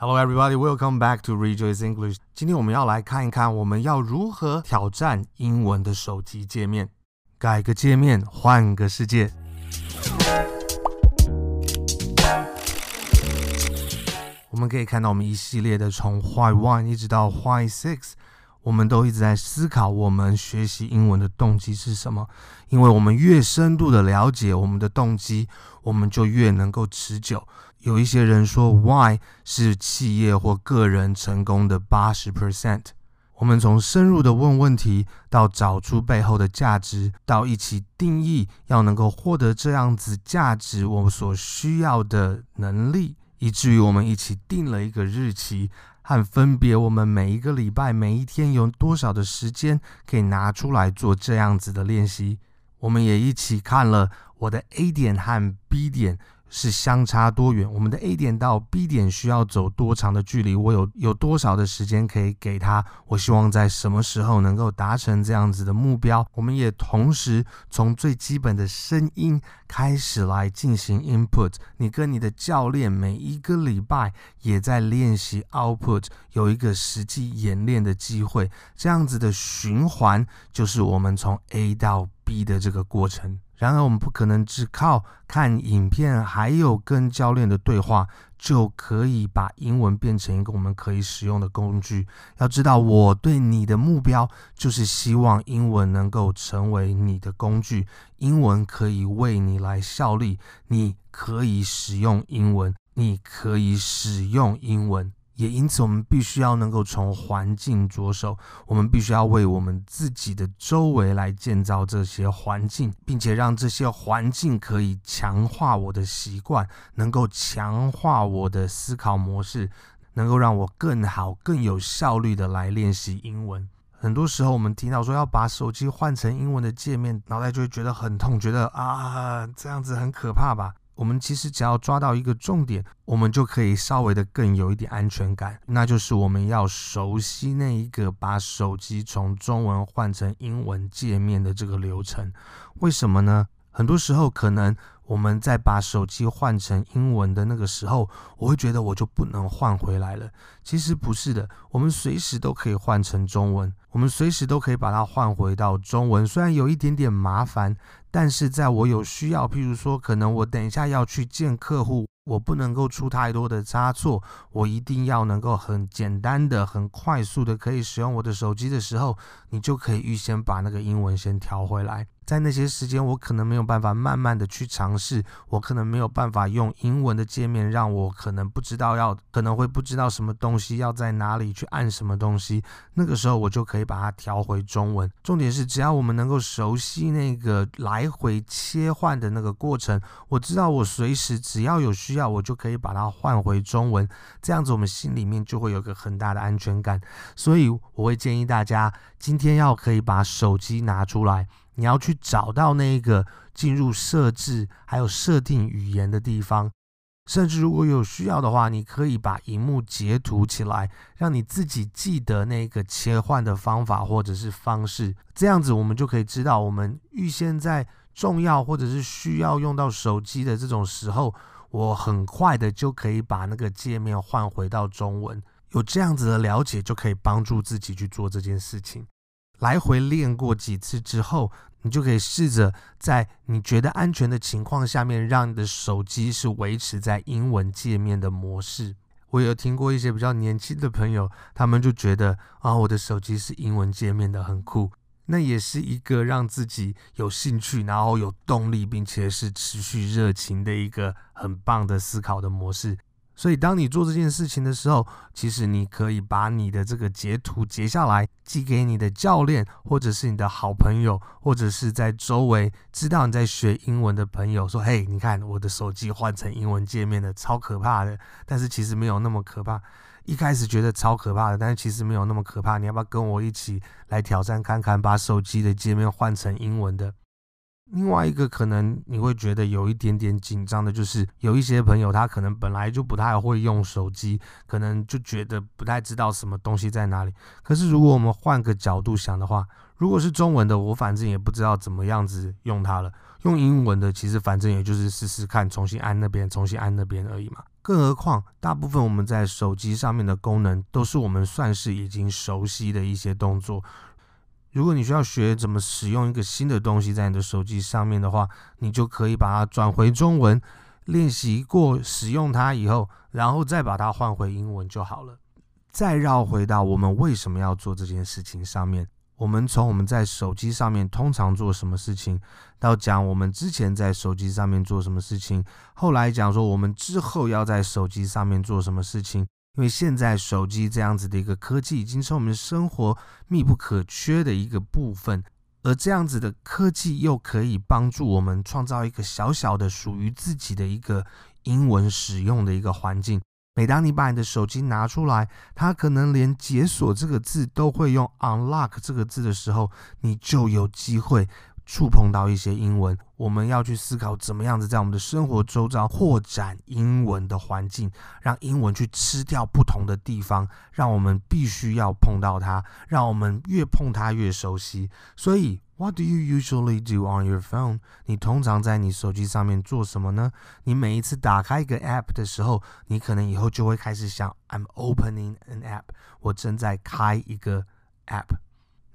Hello, everybody. Welcome back to Rejoice English. 今天我们要来看一看，我们要如何挑战英文的手机界面，改个界面，换个世界。我们可以看到，我们一系列的从 Why One 一直到 Why Six，我们都一直在思考，我们学习英文的动机是什么？因为我们越深度的了解我们的动机，我们就越能够持久。有一些人说，Why 是企业或个人成功的八十 percent。我们从深入的问问题，到找出背后的价值，到一起定义要能够获得这样子价值，我们所需要的能力，以至于我们一起定了一个日期和分别，我们每一个礼拜每一天有多少的时间可以拿出来做这样子的练习。我们也一起看了我的 A 点和 B 点。是相差多远？我们的 A 点到 B 点需要走多长的距离？我有有多少的时间可以给他？我希望在什么时候能够达成这样子的目标？我们也同时从最基本的声音开始来进行 input。你跟你的教练每一个礼拜也在练习 output，有一个实际演练的机会。这样子的循环就是我们从 A 到 B 的这个过程。然而，我们不可能只靠看影片，还有跟教练的对话，就可以把英文变成一个我们可以使用的工具。要知道，我对你的目标就是希望英文能够成为你的工具，英文可以为你来效力，你可以使用英文，你可以使用英文。也因此，我们必须要能够从环境着手，我们必须要为我们自己的周围来建造这些环境，并且让这些环境可以强化我的习惯，能够强化我的思考模式，能够让我更好、更有效率的来练习英文。很多时候，我们听到说要把手机换成英文的界面，脑袋就会觉得很痛，觉得啊，这样子很可怕吧。我们其实只要抓到一个重点，我们就可以稍微的更有一点安全感，那就是我们要熟悉那一个把手机从中文换成英文界面的这个流程。为什么呢？很多时候可能。我们在把手机换成英文的那个时候，我会觉得我就不能换回来了。其实不是的，我们随时都可以换成中文，我们随时都可以把它换回到中文。虽然有一点点麻烦，但是在我有需要，譬如说，可能我等一下要去见客户，我不能够出太多的差错，我一定要能够很简单的、很快速的可以使用我的手机的时候，你就可以预先把那个英文先调回来。在那些时间，我可能没有办法慢慢的去尝试，我可能没有办法用英文的界面，让我可能不知道要，可能会不知道什么东西要在哪里去按什么东西。那个时候，我就可以把它调回中文。重点是，只要我们能够熟悉那个来回切换的那个过程，我知道我随时只要有需要，我就可以把它换回中文。这样子，我们心里面就会有个很大的安全感。所以，我会建议大家今天要可以把手机拿出来。你要去找到那个进入设置还有设定语言的地方，甚至如果有需要的话，你可以把荧幕截图起来，让你自己记得那个切换的方法或者是方式。这样子，我们就可以知道，我们预先在重要或者是需要用到手机的这种时候，我很快的就可以把那个界面换回到中文。有这样子的了解，就可以帮助自己去做这件事情。来回练过几次之后，你就可以试着在你觉得安全的情况下面，让你的手机是维持在英文界面的模式。我有听过一些比较年轻的朋友，他们就觉得啊，我的手机是英文界面的，很酷。那也是一个让自己有兴趣，然后有动力，并且是持续热情的一个很棒的思考的模式。所以，当你做这件事情的时候，其实你可以把你的这个截图截下来，寄给你的教练，或者是你的好朋友，或者是在周围知道你在学英文的朋友，说：“嘿，你看我的手机换成英文界面的，超可怕的。”但是其实没有那么可怕。一开始觉得超可怕的，但是其实没有那么可怕。你要不要跟我一起来挑战看看，把手机的界面换成英文的？另外一个可能你会觉得有一点点紧张的，就是有一些朋友他可能本来就不太会用手机，可能就觉得不太知道什么东西在哪里。可是如果我们换个角度想的话，如果是中文的，我反正也不知道怎么样子用它了。用英文的，其实反正也就是试试看，重新按那边，重新按那边而已嘛。更何况，大部分我们在手机上面的功能，都是我们算是已经熟悉的一些动作。如果你需要学怎么使用一个新的东西在你的手机上面的话，你就可以把它转回中文，练习过使用它以后，然后再把它换回英文就好了。再绕回到我们为什么要做这件事情上面，我们从我们在手机上面通常做什么事情，到讲我们之前在手机上面做什么事情，后来讲说我们之后要在手机上面做什么事情。因为现在手机这样子的一个科技已经是我们生活密不可缺的一个部分，而这样子的科技又可以帮助我们创造一个小小的属于自己的一个英文使用的一个环境。每当你把你的手机拿出来，它可能连解锁这个字都会用 unlock 这个字的时候，你就有机会。触碰到一些英文，我们要去思考怎么样子在我们的生活周遭扩展英文的环境，让英文去吃掉不同的地方，让我们必须要碰到它，让我们越碰它越熟悉。所以，What do you usually do on your phone？你通常在你手机上面做什么呢？你每一次打开一个 app 的时候，你可能以后就会开始想，I'm opening an app，我正在开一个 app。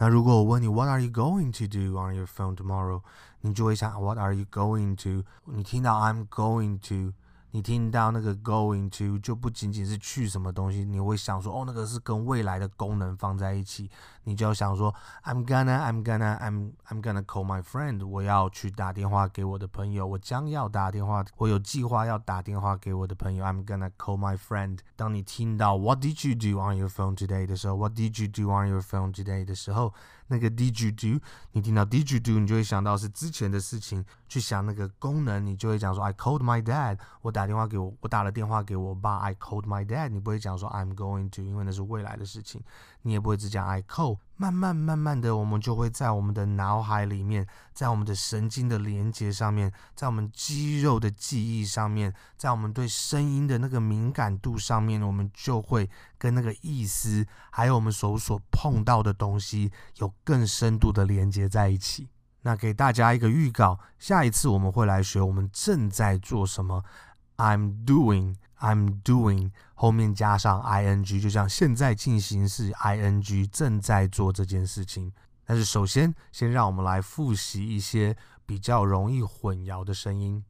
那如果我问你 What are you going to do on your phone tomorrow？你就会想 What are you going to？你听到 I'm going to。你听到那个 going to 就不仅仅是去什么东西，你会想说哦，那个是跟未来的功能放在一起， 你就要想说 I'm gonna I'm gonna I'm I'm gonna call my friend，我要去打电话给我的朋友，我将要打电话，我有计划要打电话给我的朋友，I'm gonna call my friend。当你听到 What did you do on your phone today 的时候，What did you do on your phone today 的时候，那个 Did you do？你听到 Did you do？你就会想到是之前的事情，去想那个功能，你就会讲说 I called my dad。我打电话给我，我打了电话给我爸。I called my dad。你不会讲说 I'm going to，因为那是未来的事情。你也不会只讲 I call 慢慢慢慢的，我们就会在我们的脑海里面，在我们的神经的连接上面，在我们肌肉的记忆上面，在我们对声音的那个敏感度上面，我们就会跟那个意思，还有我们手所碰到的东西有更深度的连接在一起。那给大家一个预告，下一次我们会来学我们正在做什么。I'm doing, I'm doing，后面加上 ing，就像现在进行式 ing 正在做这件事情。但是首先，先让我们来复习一些比较容易混淆的声音。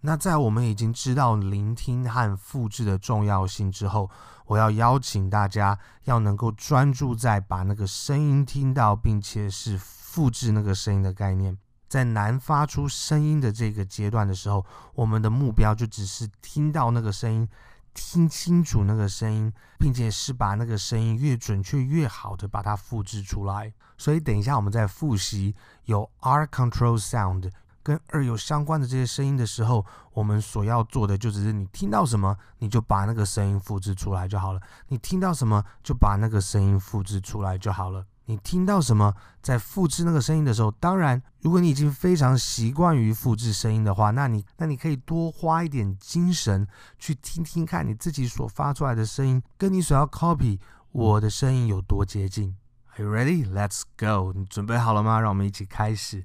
那在我们已经知道聆听和复制的重要性之后，我要邀请大家要能够专注在把那个声音听到，并且是。复制那个声音的概念，在难发出声音的这个阶段的时候，我们的目标就只是听到那个声音，听清楚那个声音，并且是把那个声音越准确越好的把它复制出来。所以等一下我们在复习有 R control sound 跟二有相关的这些声音的时候，我们所要做的就只是你听到什么，你就把那个声音复制出来就好了。你听到什么，就把那个声音复制出来就好了。你听到什么，在复制那个声音的时候，当然，如果你已经非常习惯于复制声音的话，那你那你可以多花一点精神去听听看你自己所发出来的声音，跟你所要 copy 我的声音有多接近。Are you ready? Let's go. 你准备好了吗？让我们一起开始。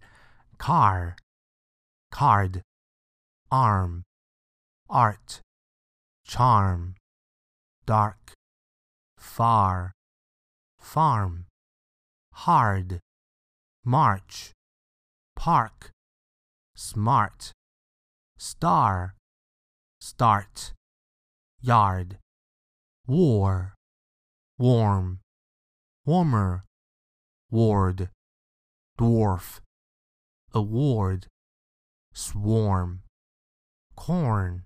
Car, card, arm, art, charm, dark, far, farm. Hard, march, park, smart, star, start, yard, war, warm, warmer, ward, dwarf, award, swarm, corn,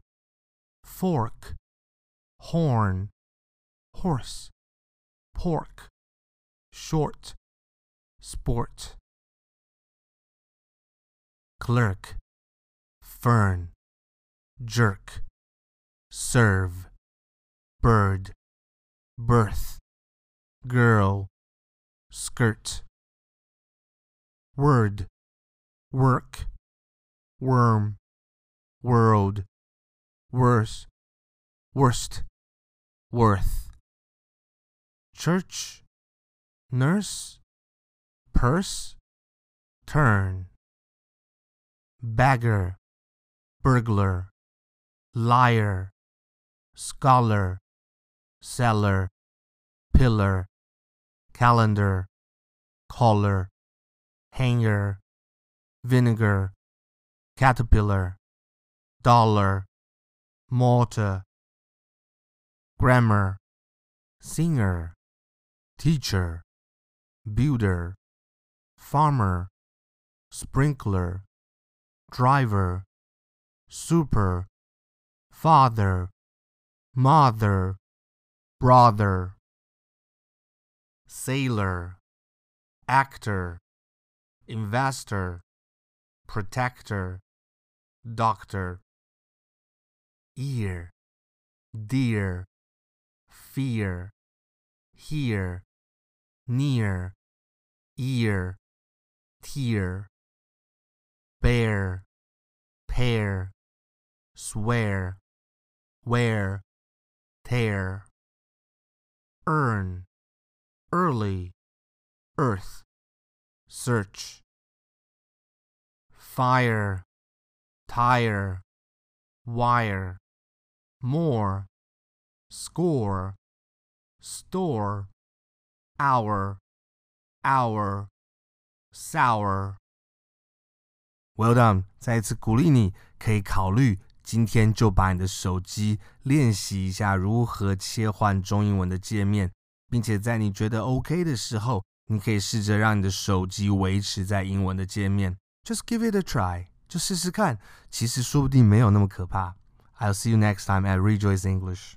fork, horn, horse, pork, short, sport. Clerk fern. Jerk serve. Bird birth girl skirt. Word work, worm, world, worse, worst, worth, church, nurse, purse, turn, beggar, burglar, liar, scholar, seller, pillar, calendar, collar, hanger, vinegar, caterpillar, dollar, mortar, grammar, singer, teacher, builder, farmer, sprinkler, driver, super, father, mother, brother, sailor, actor, investor, protector, doctor, ear, dear, fear, here, near, ear, tear, bear, pair, swear, wear, tear, earn, early, earth, search, fire, tire, wire, more, score, store, hour, hour, sour. Well done！再一次鼓励你，可以考虑今天就把你的手机练习一下如何切换中英文的界面，并且在你觉得 OK 的时候，你可以试着让你的手机维持在英文的界面。Just give it a try，就试试看，其实说不定没有那么可怕。I'll see you next time at Rejoice English.